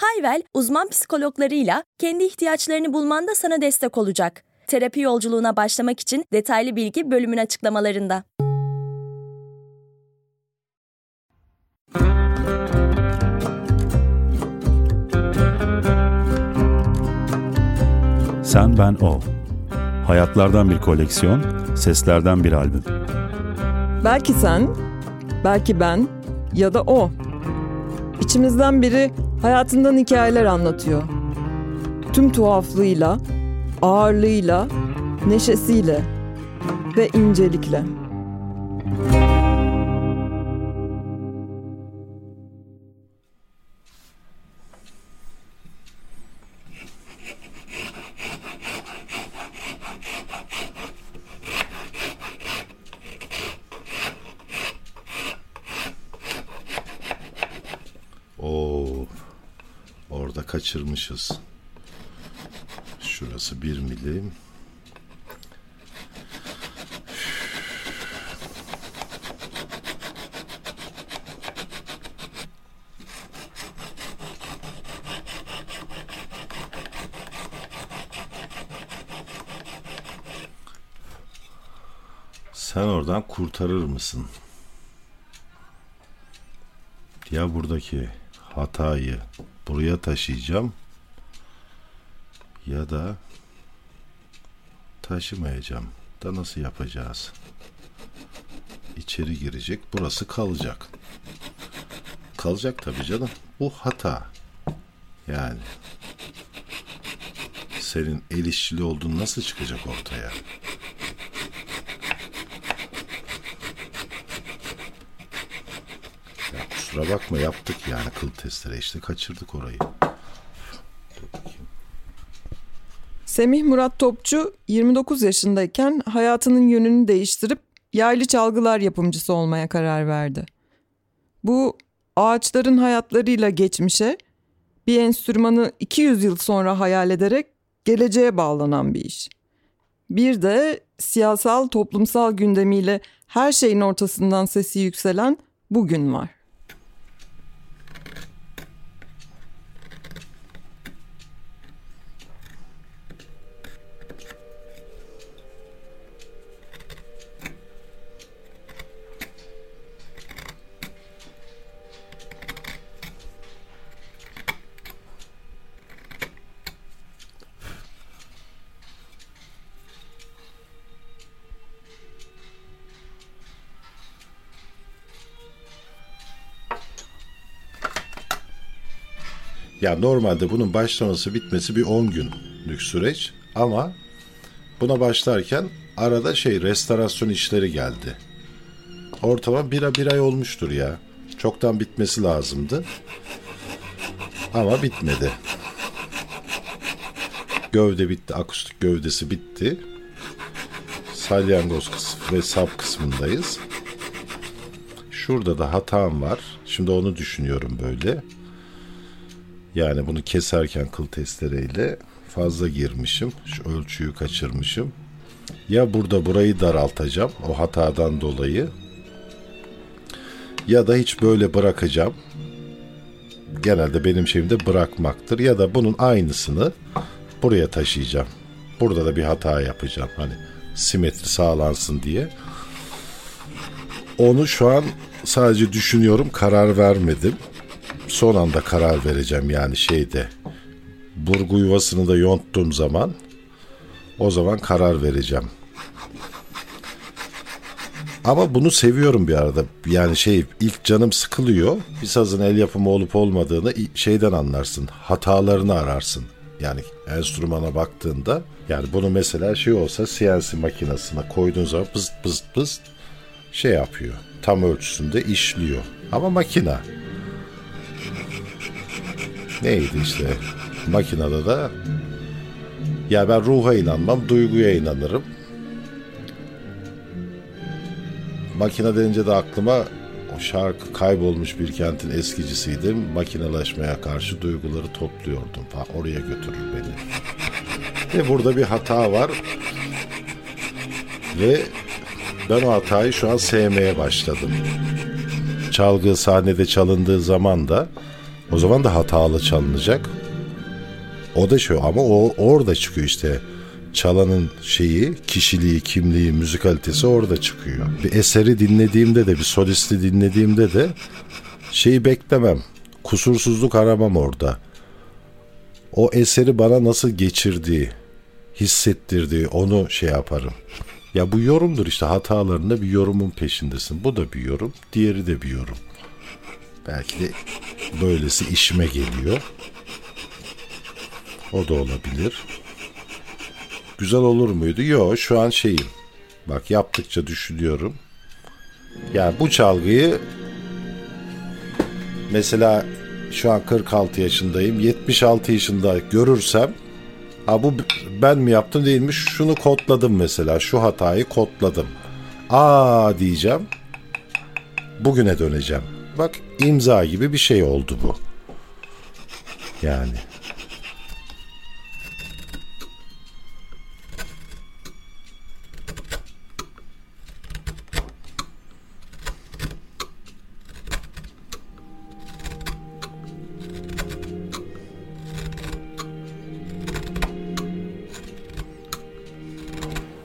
Hayvel, uzman psikologlarıyla kendi ihtiyaçlarını bulmanda sana destek olacak. Terapi yolculuğuna başlamak için detaylı bilgi bölümün açıklamalarında. Sen Ben O. Hayatlardan bir koleksiyon, seslerden bir albüm. Belki sen, belki ben ya da o. İçimizden biri hayatından hikayeler anlatıyor. Tüm tuhaflığıyla, ağırlığıyla, neşesiyle ve incelikle. Kaçırmışız. Şurası bir milim. Sen oradan kurtarır mısın? Ya buradaki hatayı buraya taşıyacağım ya da taşımayacağım. Da nasıl yapacağız? İçeri girecek, burası kalacak. Kalacak tabii canım. Bu hata. Yani senin el işçili olduğun nasıl çıkacak ortaya? Ya kusura bakma yaptık yani kıl testere işte kaçırdık orayı. Semih Murat Topçu 29 yaşındayken hayatının yönünü değiştirip yaylı çalgılar yapımcısı olmaya karar verdi. Bu ağaçların hayatlarıyla geçmişe, bir enstrümanı 200 yıl sonra hayal ederek geleceğe bağlanan bir iş. Bir de siyasal toplumsal gündemiyle her şeyin ortasından sesi yükselen bugün var. Ya normalde bunun başlaması bitmesi bir 10 günlük süreç ama buna başlarken arada şey restorasyon işleri geldi. Ortama bir, bir ay olmuştur ya. Çoktan bitmesi lazımdı. Ama bitmedi. Gövde bitti, akustik gövdesi bitti. Salyangoz kısmı ve sap kısmındayız. Şurada da hatam var. Şimdi onu düşünüyorum böyle. Yani bunu keserken kıl testereyle fazla girmişim. Şu ölçüyü kaçırmışım. Ya burada burayı daraltacağım o hatadan dolayı. Ya da hiç böyle bırakacağım. Genelde benim şeyim de bırakmaktır. Ya da bunun aynısını buraya taşıyacağım. Burada da bir hata yapacağım. Hani simetri sağlansın diye. Onu şu an sadece düşünüyorum, karar vermedim son anda karar vereceğim yani şeyde. Burgu yuvasını da yonttuğum zaman o zaman karar vereceğim. Ama bunu seviyorum bir arada. Yani şey ilk canım sıkılıyor. Bir sazın el yapımı olup olmadığını şeyden anlarsın. Hatalarını ararsın. Yani enstrümana baktığında yani bunu mesela şey olsa CNC makinesine koyduğun zaman pıst pıst pıst şey yapıyor. Tam ölçüsünde işliyor. Ama makina neydi işte makinede de Ya ben ruha inanmam, duyguya inanırım. Makine denince de aklıma o şarkı kaybolmuş bir kentin eskicisiydim. Makinelaşmaya karşı duyguları topluyordum. Falan. Oraya götürür beni. Ve burada bir hata var. Ve ben o hatayı şu an sevmeye başladım. Çalgı sahnede çalındığı zaman da o zaman da hatalı çalınacak. O da şu ama o orada çıkıyor işte. Çalanın şeyi, kişiliği, kimliği, müzikalitesi orada çıkıyor. Bir eseri dinlediğimde de, bir solisti dinlediğimde de şeyi beklemem. Kusursuzluk aramam orada. O eseri bana nasıl geçirdiği, hissettirdiği onu şey yaparım. Ya bu yorumdur işte hatalarında bir yorumun peşindesin. Bu da bir yorum, diğeri de bir yorum. Belki de böylesi işime geliyor. O da olabilir. Güzel olur muydu? Yok şu an şeyim. Bak yaptıkça düşünüyorum. Yani bu çalgıyı mesela şu an 46 yaşındayım. 76 yaşında görürsem ha bu ben mi yaptım değilmiş şunu kodladım mesela. Şu hatayı kodladım. Aa diyeceğim. Bugüne döneceğim. Bak imza gibi bir şey oldu bu. Yani.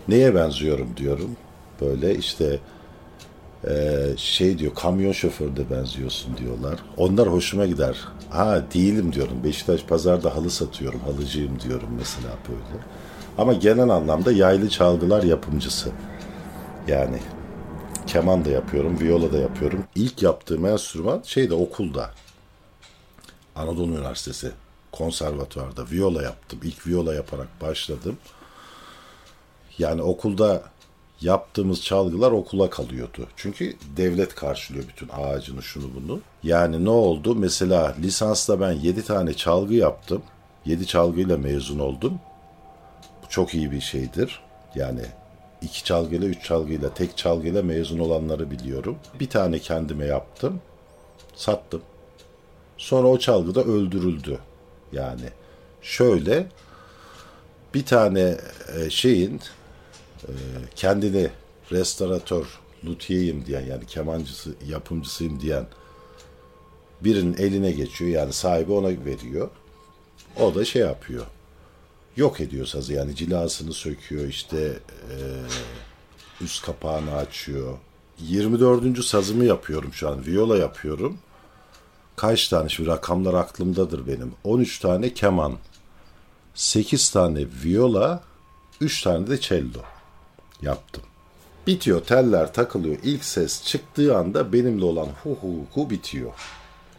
Neye benziyorum diyorum. Böyle işte e, şey diyor kamyon şoförüne benziyorsun diyorlar. Onlar hoşuma gider. Ha değilim diyorum. Beşiktaş pazarda halı satıyorum. Halıcıyım diyorum mesela böyle. Ama genel anlamda yaylı çalgılar yapımcısı. Yani keman da yapıyorum, viola da yapıyorum. İlk yaptığım enstrüman şeyde okulda. Anadolu Üniversitesi konservatuvarda viola yaptım. İlk viola yaparak başladım. Yani okulda yaptığımız çalgılar okula kalıyordu. Çünkü devlet karşılıyor bütün ağacını şunu bunu. Yani ne oldu? Mesela lisansta ben 7 tane çalgı yaptım. 7 çalgıyla mezun oldum. Bu çok iyi bir şeydir. Yani iki çalgıyla, üç çalgıyla, tek çalgıyla mezun olanları biliyorum. Bir tane kendime yaptım. Sattım. Sonra o çalgı da öldürüldü. Yani şöyle bir tane e, şeyin e, kendini restoratör, lutyeyim diyen yani kemancısı, yapımcısıyım diyen birinin eline geçiyor. Yani sahibi ona veriyor. O da şey yapıyor. Yok ediyor sazı yani cilasını söküyor işte e, üst kapağını açıyor. 24. sazımı yapıyorum şu an. Viola yapıyorum. Kaç tane şu rakamlar aklımdadır benim. 13 tane keman. 8 tane viola, 3 tane de cello yaptım. Bitiyor, teller takılıyor. İlk ses çıktığı anda benimle olan hu hu hu bitiyor.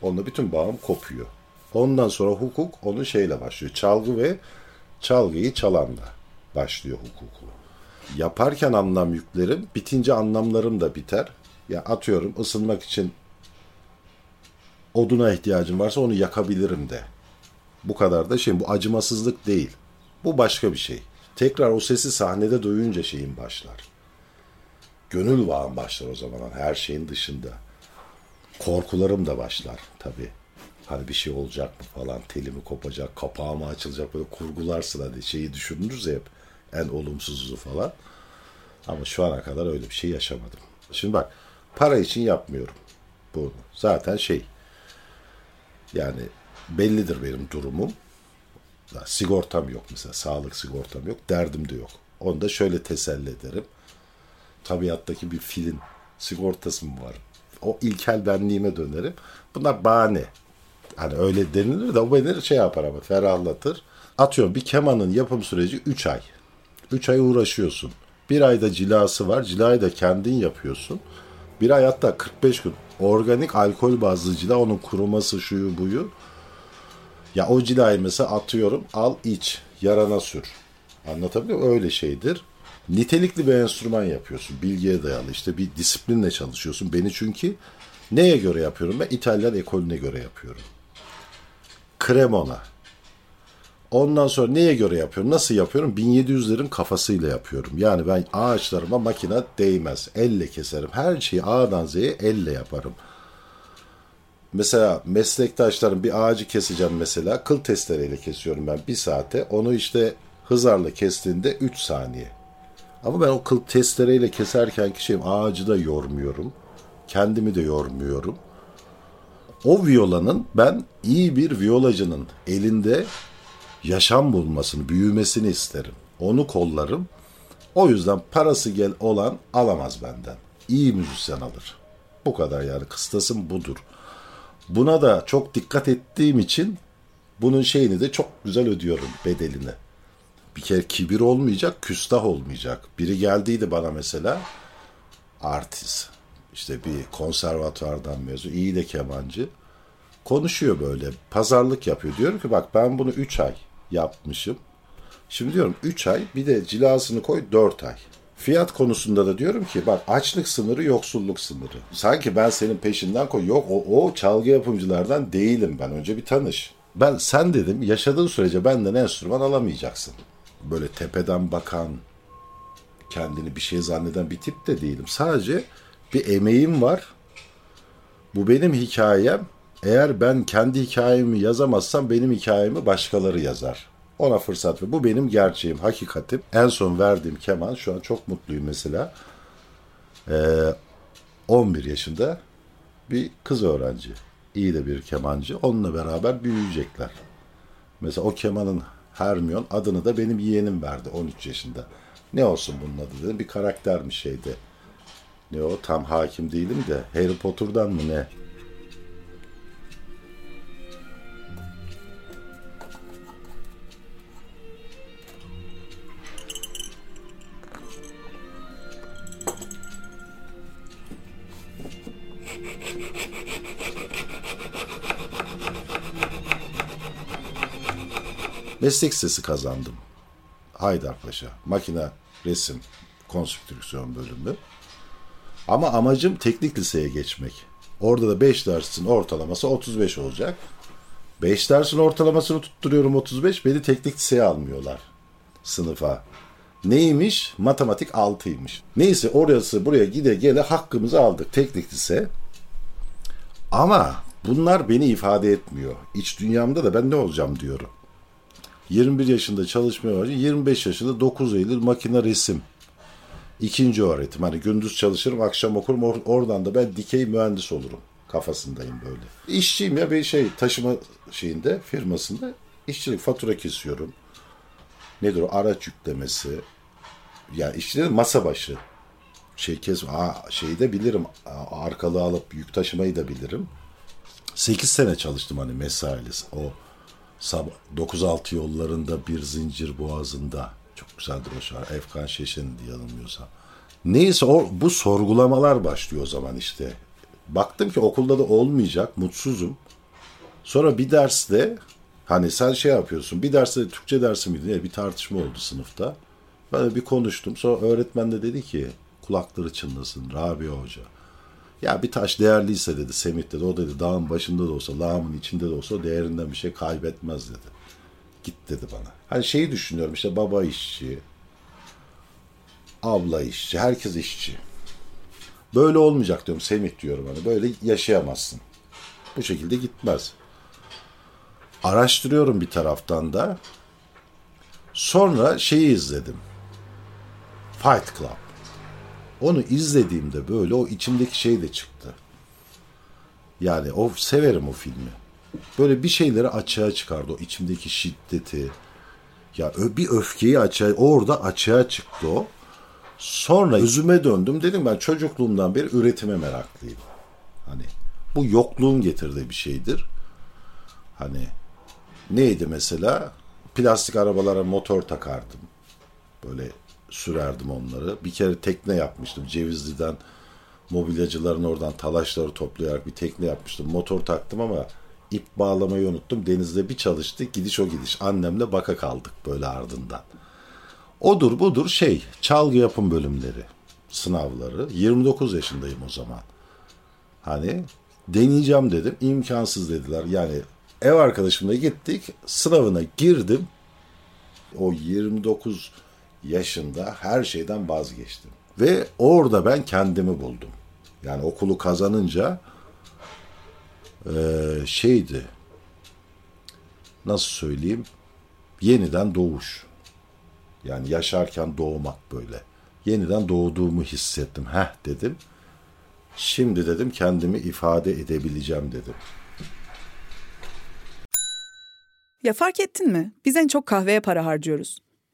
Onunla bütün bağım kopuyor. Ondan sonra hukuk onun şeyle başlıyor. Çalgı ve çalgıyı çalanla başlıyor hukuku. Yaparken anlam yüklerim, bitince anlamlarım da biter. Ya atıyorum ısınmak için oduna ihtiyacım varsa onu yakabilirim de. Bu kadar da şey bu acımasızlık değil. Bu başka bir şey. Tekrar o sesi sahnede duyunca şeyin başlar. Gönül bağım başlar o zaman her şeyin dışında. Korkularım da başlar tabii. Hani bir şey olacak mı falan, telimi kopacak, kapağı mı açılacak böyle kurgularsın hani şeyi düşünürüz hep en olumsuzu falan. Ama şu ana kadar öyle bir şey yaşamadım. Şimdi bak para için yapmıyorum bunu. Zaten şey yani bellidir benim durumum. Sigortam yok mesela. Sağlık sigortam yok. Derdim de yok. Onu da şöyle teselli ederim. Tabiattaki bir filin sigortası mı var? O ilkel benliğime dönerim. Bunlar bahane. Hani öyle denilir de o beni şey yapar ama ferahlatır. Atıyorum bir kemanın yapım süreci 3 ay. 3 ay uğraşıyorsun. Bir ayda cilası var. Cilayı da kendin yapıyorsun. Bir ay hatta 45 gün. Organik alkol bazlı cila onun kuruması şuyu buyu. Ya o cilayı mesela atıyorum al iç yarana sür. Anlatabiliyor muyum? Öyle şeydir. Nitelikli bir enstrüman yapıyorsun. Bilgiye dayalı işte bir disiplinle çalışıyorsun. Beni çünkü neye göre yapıyorum ben? İtalyan ekolüne göre yapıyorum. Cremona. Ondan sonra neye göre yapıyorum? Nasıl yapıyorum? 1700'lerin kafasıyla yapıyorum. Yani ben ağaçlarıma makine değmez. Elle keserim. Her şeyi A'dan Z'ye elle yaparım. Mesela meslektaşlarım bir ağacı keseceğim mesela. Kıl testereyle kesiyorum ben bir saate. Onu işte hızarla kestiğinde 3 saniye. Ama ben o kıl testereyle keserken ki şeyim ağacı da yormuyorum. Kendimi de yormuyorum. O violanın ben iyi bir violacının elinde yaşam bulmasını, büyümesini isterim. Onu kollarım. O yüzden parası gel olan alamaz benden. İyi müzisyen alır. Bu kadar yani kıstasım budur. Buna da çok dikkat ettiğim için bunun şeyini de çok güzel ödüyorum bedelini. Bir kere kibir olmayacak, küstah olmayacak. Biri geldiydi bana mesela artist. İşte bir konservatuvardan mezun, iyi de kemancı. Konuşuyor böyle, pazarlık yapıyor. Diyorum ki bak ben bunu 3 ay yapmışım. Şimdi diyorum 3 ay bir de cilasını koy 4 ay. Fiyat konusunda da diyorum ki bak açlık sınırı yoksulluk sınırı. Sanki ben senin peşinden koy. Yok o, o çalgı yapımcılardan değilim ben. Önce bir tanış. Ben sen dedim yaşadığın sürece benden enstrüman alamayacaksın. Böyle tepeden bakan, kendini bir şey zanneden bir tip de değilim. Sadece bir emeğim var. Bu benim hikayem. Eğer ben kendi hikayemi yazamazsam benim hikayemi başkaları yazar. Ona fırsat ver. Bu benim gerçeğim, hakikatim. En son verdiğim keman şu an çok mutluyum mesela. Ee, 11 yaşında bir kız öğrenci. İyi de bir kemancı. Onunla beraber büyüyecekler. Mesela o kemanın Hermione adını da benim yeğenim verdi 13 yaşında. Ne olsun bunun adı dedim. Bir karaktermiş şeyde. Ne o tam hakim değilim de Harry Potter'dan mı ne? Meslek sesi kazandım. Haydarpaşa. Makine, resim, konstrüksiyon bölümü. Ama amacım teknik liseye geçmek. Orada da 5 dersin ortalaması 35 olacak. 5 dersin ortalamasını tutturuyorum 35. Beni teknik liseye almıyorlar sınıfa. Neymiş? Matematik 6'ymış. Neyse orası buraya gide gele hakkımızı aldık teknik lise. Ama bunlar beni ifade etmiyor. İç dünyamda da ben ne olacağım diyorum. 21 yaşında çalışmaya başladım. 25 yaşında 9 Eylül makine resim. İkinci öğretim. Hani gündüz çalışırım, akşam okurum. Or- oradan da ben dikey mühendis olurum. Kafasındayım böyle. İşçiyim ya bir şey taşıma şeyinde, firmasında. işçilik fatura kesiyorum. Nedir o? Araç yüklemesi. Yani işçilerin masa başı. Şey kes, aa, şeyi de bilirim. Arkalığı alıp yük taşımayı da bilirim. 8 sene çalıştım hani mesaili. O sabah 9-6 yollarında bir zincir boğazında. Çok güzeldir o şarkı. Efkan Şeşen diye yanılmıyorsam. Neyse o, bu sorgulamalar başlıyor o zaman işte. Baktım ki okulda da olmayacak. Mutsuzum. Sonra bir derste hani sen şey yapıyorsun. Bir derste Türkçe dersi miydi? Ne? Bir tartışma oldu sınıfta. Ben de bir konuştum. Sonra öğretmen de dedi ki kulakları çınlasın Rabia Hoca. Ya bir taş değerliyse dedi Semih dedi. O dedi dağın başında da olsa, lağımın içinde de olsa değerinden bir şey kaybetmez dedi. Git dedi bana. Hani şeyi düşünüyorum işte baba işçi, abla işçi, herkes işçi. Böyle olmayacak diyorum Semih diyorum hani. Böyle yaşayamazsın. Bu şekilde gitmez. Araştırıyorum bir taraftan da. Sonra şeyi izledim. Fight Club. Onu izlediğimde böyle o içimdeki şey de çıktı. Yani o severim o filmi. Böyle bir şeyleri açığa çıkardı. O içimdeki şiddeti. Ya bir öfkeyi açığa, orada açığa çıktı o. Sonra özüme döndüm. Dedim ben çocukluğumdan beri üretime meraklıyım. Hani bu yokluğun getirdiği bir şeydir. Hani neydi mesela? Plastik arabalara motor takardım. Böyle sürerdim onları. Bir kere tekne yapmıştım. Cevizli'den mobilyacıların oradan talaşları toplayarak bir tekne yapmıştım. Motor taktım ama ip bağlamayı unuttum. Denizde bir çalıştık. Gidiş o gidiş. Annemle baka kaldık böyle ardından. Odur budur şey çalgı yapım bölümleri sınavları. 29 yaşındayım o zaman. Hani deneyeceğim dedim. imkansız dediler. Yani ev arkadaşımla gittik. Sınavına girdim. o 29 yaşında her şeyden vazgeçtim. Ve orada ben kendimi buldum. Yani okulu kazanınca e, şeydi nasıl söyleyeyim yeniden doğuş. Yani yaşarken doğmak böyle. Yeniden doğduğumu hissettim. Heh dedim. Şimdi dedim kendimi ifade edebileceğim dedim. Ya fark ettin mi? Biz en çok kahveye para harcıyoruz.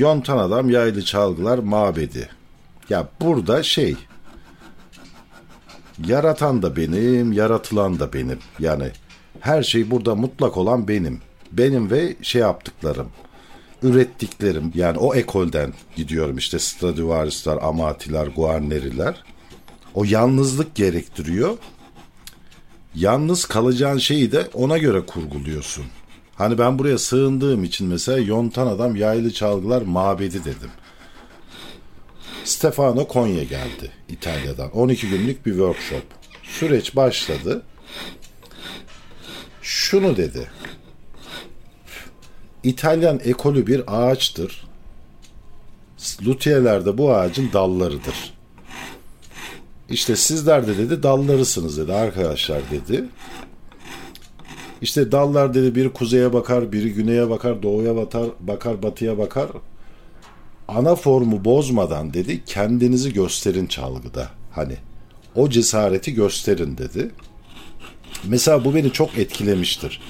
Yontan adam yaylı çalgılar mabedi. Ya burada şey yaratan da benim, yaratılan da benim. Yani her şey burada mutlak olan benim. Benim ve şey yaptıklarım. Ürettiklerim yani o ekolden gidiyorum işte Stradivarius'lar, Amati'ler, Guarneri'ler. O yalnızlık gerektiriyor. Yalnız kalacağın şeyi de ona göre kurguluyorsun. Hani ben buraya sığındığım için mesela yontan adam yaylı çalgılar mabedi dedim. Stefano Konya geldi İtalya'dan. 12 günlük bir workshop. Süreç başladı. Şunu dedi. İtalyan ekolü bir ağaçtır. Luthiyeler de bu ağacın dallarıdır. İşte sizler de dedi dallarısınız dedi arkadaşlar dedi. İşte dallar dedi biri kuzeye bakar, biri güneye bakar, doğuya bakar, bakar, batıya bakar. Ana formu bozmadan dedi kendinizi gösterin çalgıda. Hani o cesareti gösterin dedi. Mesela bu beni çok etkilemiştir.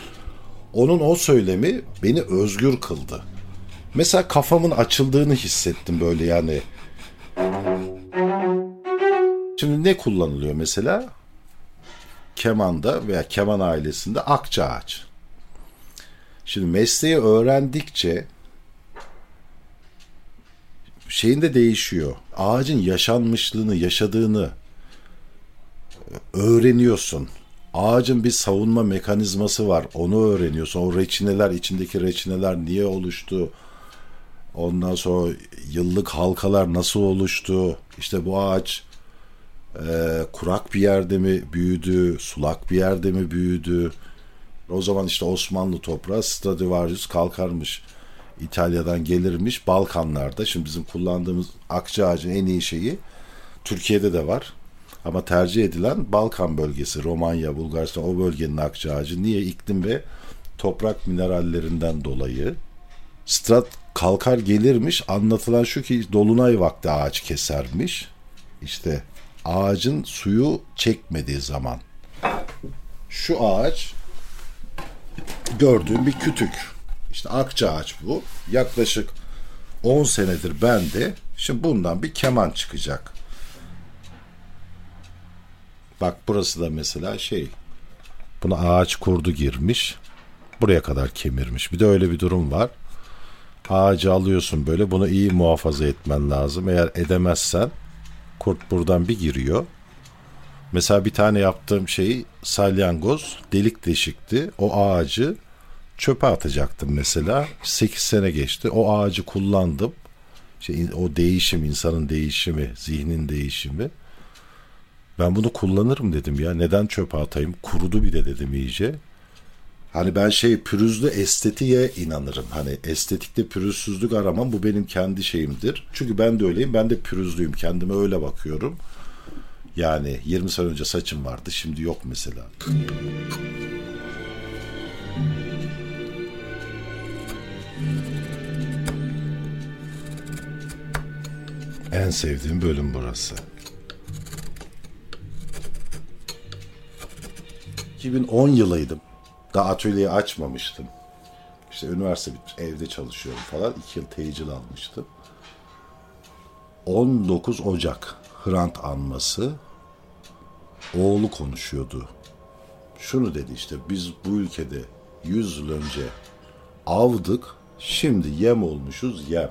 Onun o söylemi beni özgür kıldı. Mesela kafamın açıldığını hissettim böyle yani. Şimdi ne kullanılıyor mesela? Kemanda veya keman ailesinde akça ağaç. Şimdi mesleği öğrendikçe şeyin de değişiyor. Ağacın yaşanmışlığını, yaşadığını öğreniyorsun. Ağacın bir savunma mekanizması var. Onu öğreniyorsun. O reçineler, içindeki reçineler niye oluştu? Ondan sonra yıllık halkalar nasıl oluştu? İşte bu ağaç e, kurak bir yerde mi büyüdü, sulak bir yerde mi büyüdü? O zaman işte Osmanlı toprağı Stradivarius kalkarmış. İtalya'dan gelirmiş Balkanlarda. Şimdi bizim kullandığımız akça ağacın en iyi şeyi Türkiye'de de var. Ama tercih edilen Balkan bölgesi, Romanya, Bulgaristan o bölgenin akça ağacı. Niye? iklim ve toprak minerallerinden dolayı. Strat kalkar gelirmiş. Anlatılan şu ki dolunay vakti ağaç kesermiş. İşte ağacın suyu çekmediği zaman şu ağaç gördüğüm bir kütük. İşte akça ağaç bu. Yaklaşık 10 senedir bende. Şimdi bundan bir keman çıkacak. Bak burası da mesela şey. Buna ağaç kurdu girmiş. Buraya kadar kemirmiş. Bir de öyle bir durum var. Ağacı alıyorsun böyle. Bunu iyi muhafaza etmen lazım. Eğer edemezsen Kurt buradan bir giriyor. Mesela bir tane yaptığım şeyi salyangoz delik deşikti. O ağacı çöpe atacaktım mesela. 8 sene geçti. O ağacı kullandım. İşte o değişim, insanın değişimi, zihnin değişimi. Ben bunu kullanırım dedim ya. Neden çöpe atayım? Kurudu bir de dedim iyice. Hani ben şey pürüzlü estetiğe inanırım. Hani estetikte pürüzsüzlük aramam bu benim kendi şeyimdir. Çünkü ben de öyleyim. Ben de pürüzlüyüm. Kendime öyle bakıyorum. Yani 20 sene önce saçım vardı şimdi yok mesela. En sevdiğim bölüm burası. 2010 yılıydım. Daha atölyeyi açmamıştım. İşte üniversite bitmiş, evde çalışıyorum falan. İki yıl tecil almıştım. 19 Ocak Hrant anması oğlu konuşuyordu. Şunu dedi işte biz bu ülkede 100 yıl önce avdık şimdi yem olmuşuz yem.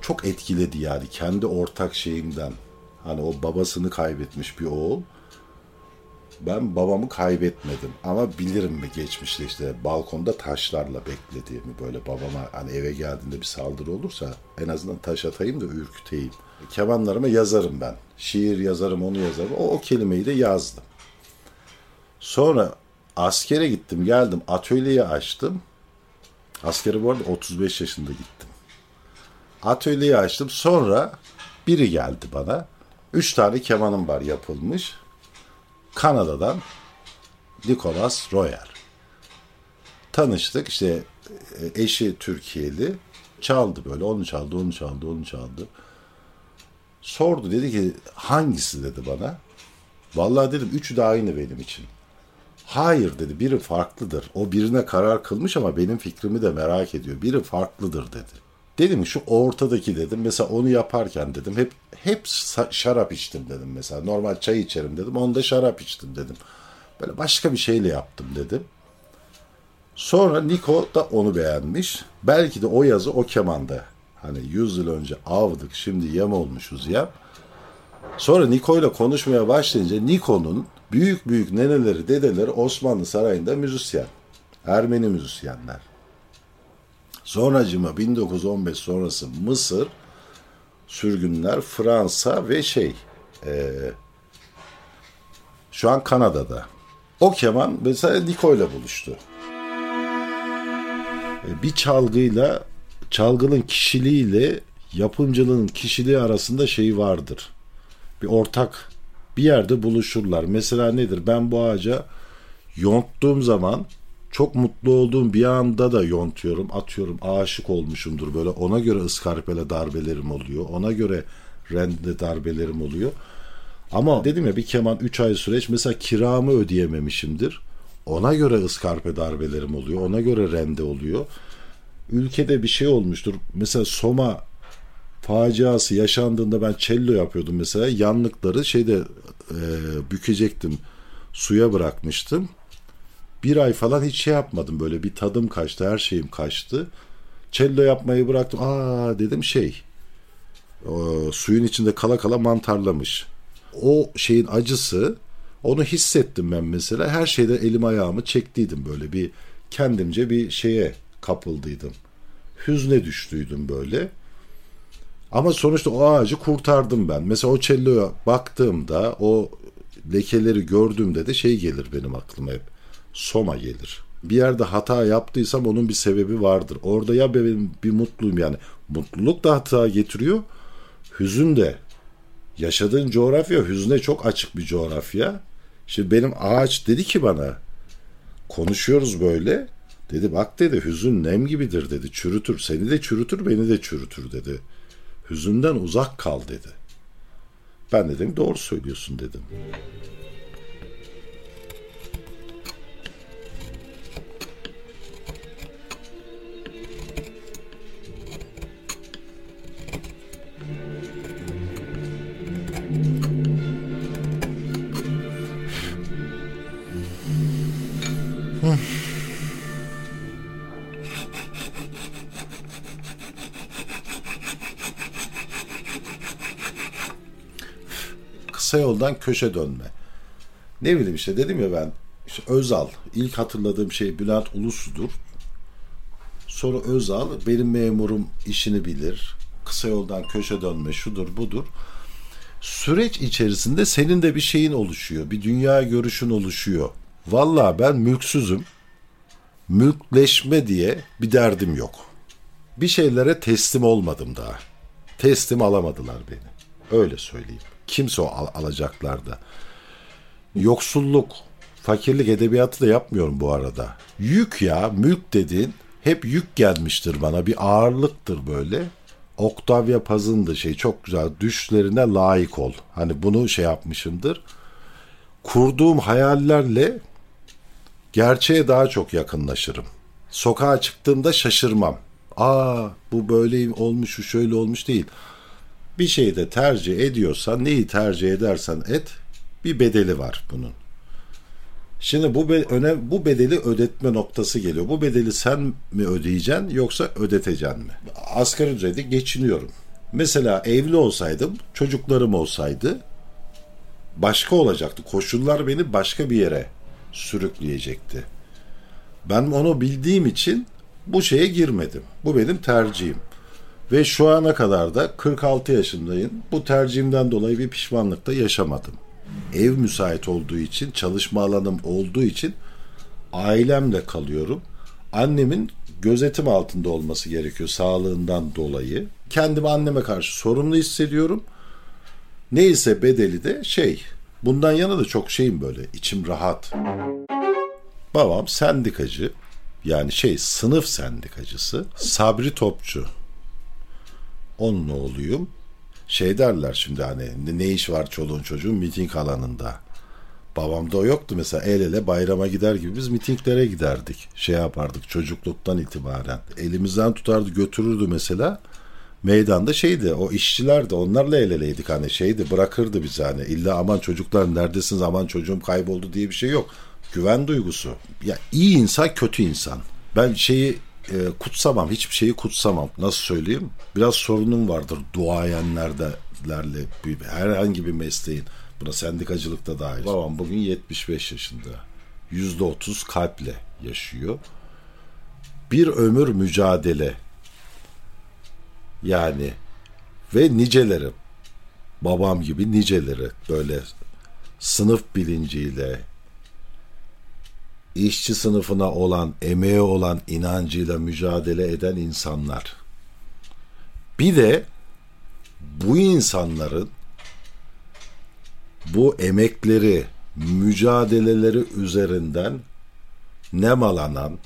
Çok etkiledi yani kendi ortak şeyimden. Hani o babasını kaybetmiş bir oğul. Ben babamı kaybetmedim ama bilirim mi geçmişte işte balkonda taşlarla beklediğimi böyle babama hani eve geldiğinde bir saldırı olursa en azından taş atayım da ürküteyim. Kemanlarıma yazarım ben. Şiir yazarım onu yazarım. O, o kelimeyi de yazdım. Sonra askere gittim geldim atölyeyi açtım. Askere bu arada 35 yaşında gittim. Atölyeyi açtım sonra biri geldi bana. Üç tane kemanım var yapılmış. Kanada'dan Nicolas Royer. Tanıştık işte e, eşi Türkiye'li. Çaldı böyle onu çaldı onu çaldı onu çaldı. Sordu dedi ki hangisi dedi bana. Vallahi dedim üçü de aynı benim için. Hayır dedi biri farklıdır. O birine karar kılmış ama benim fikrimi de merak ediyor. Biri farklıdır dedi. Dedim şu ortadaki dedim mesela onu yaparken dedim hep hep şarap içtim dedim mesela. Normal çay içerim dedim. Onda şarap içtim dedim. Böyle başka bir şeyle yaptım dedim. Sonra Niko da onu beğenmiş. Belki de o yazı o kemanda. Hani 100 yıl önce avdık şimdi yem olmuşuz ya. Sonra Niko ile konuşmaya başlayınca Niko'nun büyük büyük neneleri dedeleri Osmanlı Sarayı'nda müzisyen. Ermeni müzisyenler. Sonracıma 1915 sonrası Mısır, sürgünler, Fransa ve şey e, şu an Kanada'da. O keman mesela Niko ile buluştu. E, bir çalgıyla çalgının kişiliğiyle yapımcılığın kişiliği arasında şey vardır. Bir ortak bir yerde buluşurlar. Mesela nedir? Ben bu ağaca yonttuğum zaman çok mutlu olduğum bir anda da yontuyorum, atıyorum, aşık olmuşumdur böyle. Ona göre ıskarpele darbelerim oluyor. Ona göre rende darbelerim oluyor. Ama dedim ya bir keman 3 ay süreç mesela kiramı ödeyememişimdir. Ona göre ıskarpe darbelerim oluyor. Ona göre rende oluyor. Ülkede bir şey olmuştur. Mesela Soma faciası yaşandığında ben cello yapıyordum mesela. Yanlıkları şeyde e, bükecektim. Suya bırakmıştım bir ay falan hiç şey yapmadım böyle bir tadım kaçtı her şeyim kaçtı. Cello yapmayı bıraktım. Aa dedim şey o, suyun içinde kala kala mantarlamış. O şeyin acısı onu hissettim ben mesela. Her şeyde elim ayağımı çektiydim böyle bir kendimce bir şeye kapıldıydım. Hüzne düştüydüm böyle. Ama sonuçta o ağacı kurtardım ben. Mesela o celloya baktığımda o lekeleri gördüğümde de şey gelir benim aklıma hep Soma gelir. Bir yerde hata yaptıysam onun bir sebebi vardır. Orada ya benim bir mutluyum yani. Mutluluk da hata getiriyor. Hüzün de. Yaşadığın coğrafya hüzne çok açık bir coğrafya. Şimdi benim ağaç dedi ki bana konuşuyoruz böyle. Dedi bak dedi hüzün nem gibidir dedi çürütür. Seni de çürütür beni de çürütür dedi. Hüzünden uzak kal dedi. Ben dedim doğru söylüyorsun dedim. Kısa yoldan köşe dönme. Ne bileyim işte dedim ya ben işte Özal ilk hatırladığım şey Bülent Ulusu'dur. Sonra Özal benim memurum işini bilir. Kısa yoldan köşe dönme şudur budur. Süreç içerisinde senin de bir şeyin oluşuyor. Bir dünya görüşün oluşuyor. Valla ben mülksüzüm. Mülkleşme diye bir derdim yok. Bir şeylere teslim olmadım daha. Teslim alamadılar beni. Öyle söyleyeyim. Kimse o al- alacaklarda. Yoksulluk, fakirlik edebiyatı da yapmıyorum bu arada. Yük ya, mülk dediğin hep yük gelmiştir bana. Bir ağırlıktır böyle. Octavia Paz'ın da şey çok güzel. Düşlerine layık ol. Hani bunu şey yapmışımdır. Kurduğum hayallerle gerçeğe daha çok yakınlaşırım. Sokağa çıktığımda şaşırmam. Aa bu böyle olmuş, şu şöyle olmuş değil. Bir şeyi de tercih ediyorsan, neyi tercih edersen et, bir bedeli var bunun. Şimdi bu be- öne bu bedeli ödetme noktası geliyor. Bu bedeli sen mi ödeyeceksin yoksa ödeteceksin mi? Asgari ücrete geçiniyorum. Mesela evli olsaydım, çocuklarım olsaydı başka olacaktı. Koşullar beni başka bir yere sürükleyecekti. Ben onu bildiğim için bu şeye girmedim. Bu benim tercihim. Ve şu ana kadar da 46 yaşındayım. Bu tercihimden dolayı bir pişmanlık da yaşamadım. Ev müsait olduğu için, çalışma alanım olduğu için ailemle kalıyorum. Annemin gözetim altında olması gerekiyor sağlığından dolayı. Kendimi anneme karşı sorumlu hissediyorum. Neyse bedeli de şey. Bundan yana da çok şeyim böyle. içim rahat. Babam sendikacı. Yani şey sınıf sendikacısı. Sabri Topçu. Onun oğluyum. Şey derler şimdi hani ne iş var çoluğun çocuğun miting alanında. Babamda o yoktu mesela el ele bayrama gider gibi biz mitinglere giderdik. Şey yapardık çocukluktan itibaren. Elimizden tutardı götürürdü mesela. Meydanda şeydi o işçiler de onlarla el eleydik hani şeydi bırakırdı bizi hani illa aman çocuklar neredesiniz aman çocuğum kayboldu diye bir şey yok. Güven duygusu. Ya iyi insan kötü insan. Ben şeyi e, kutsamam hiçbir şeyi kutsamam. Nasıl söyleyeyim? Biraz sorunum vardır duayenlerle bir- herhangi bir mesleğin. Buna sendikacılık da dahil. Babam bugün 75 yaşında. %30 kalple yaşıyor. Bir ömür mücadele. Yani ve niceleri babam gibi niceleri böyle sınıf bilinciyle işçi sınıfına olan emeği olan inancıyla mücadele eden insanlar. Bir de bu insanların bu emekleri, mücadeleleri üzerinden nemalanan,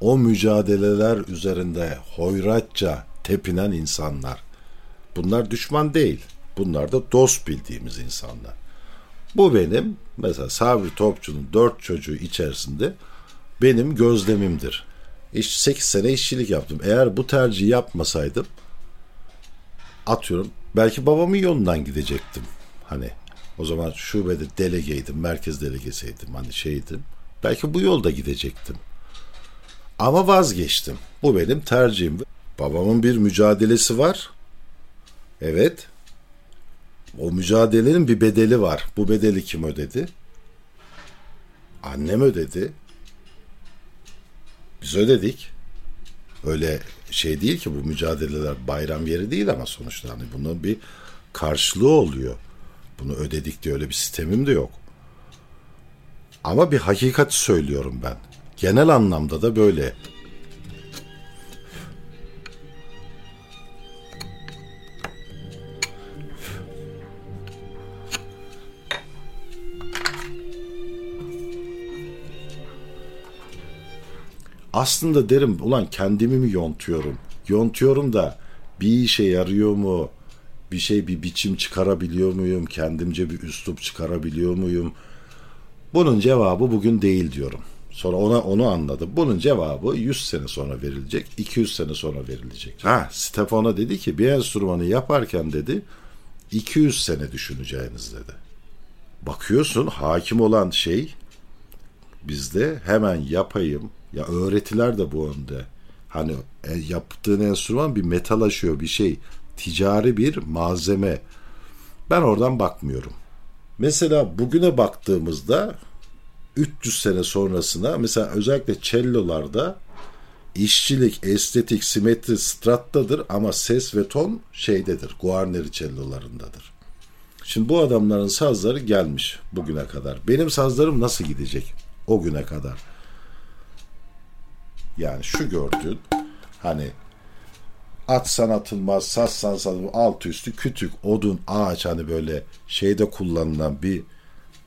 o mücadeleler üzerinde hoyratça tepinen insanlar. Bunlar düşman değil. Bunlar da dost bildiğimiz insanlar. Bu benim mesela Sabri Topçu'nun dört çocuğu içerisinde benim gözlemimdir. İş, 8 sene işçilik yaptım. Eğer bu tercihi yapmasaydım atıyorum belki babamın yolundan gidecektim. Hani o zaman şubede delegeydim, merkez delegesiydim, hani şeydim. Belki bu yolda gidecektim. Ama vazgeçtim. Bu benim tercihim. Babamın bir mücadelesi var. Evet. O mücadelenin bir bedeli var. Bu bedeli kim ödedi? Annem ödedi. Biz ödedik. Öyle şey değil ki bu mücadeleler bayram yeri değil ama sonuçta hani bunun bir karşılığı oluyor. Bunu ödedik diye öyle bir sistemim de yok. Ama bir hakikati söylüyorum ben. Genel anlamda da böyle. Aslında derim ulan kendimi mi yontuyorum? Yontuyorum da bir işe yarıyor mu? Bir şey bir biçim çıkarabiliyor muyum? Kendimce bir üslup çıkarabiliyor muyum? Bunun cevabı bugün değil diyorum. Sonra ona onu anladım. Bunun cevabı 100 sene sonra verilecek, 200 sene sonra verilecek. Ha, Stefano dedi ki bir enstrümanı yaparken dedi 200 sene düşüneceğiniz dedi. Bakıyorsun hakim olan şey bizde hemen yapayım. Ya öğretiler de bu önde. Hani e, yaptığın enstrüman bir metalaşıyor bir şey. Ticari bir malzeme. Ben oradan bakmıyorum. Mesela bugüne baktığımızda 300 sene sonrasına mesela özellikle cellolarda işçilik, estetik, simetri strattadır ama ses ve ton şeydedir. Guarneri cellolarındadır. Şimdi bu adamların sazları gelmiş bugüne kadar. Benim sazlarım nasıl gidecek o güne kadar? Yani şu gördüğün hani atsan atılmaz, satsan satılmaz, alt üstü kütük, odun, ağaç hani böyle şeyde kullanılan bir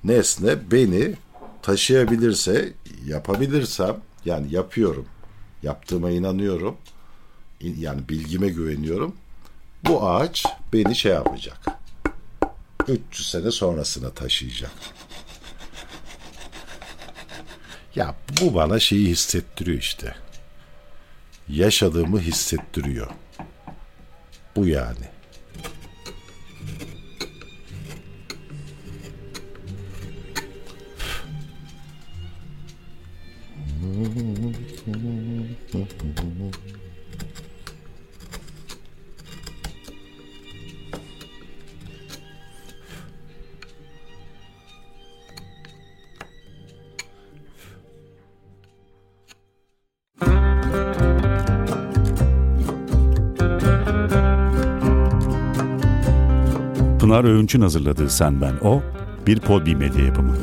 nesne beni taşıyabilirse, yapabilirsem yani yapıyorum. Yaptığıma inanıyorum. Yani bilgime güveniyorum. Bu ağaç beni şey yapacak. 300 sene sonrasına taşıyacak. Ya bu bana şeyi hissettiriyor işte. Yaşadığımı hissettiriyor. Bu yani. Pınar Öğünç'ün hazırladığı Sen Ben O, bir Podbi medya yapımı.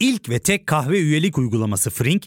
İlk ve tek kahve üyelik uygulaması Frink,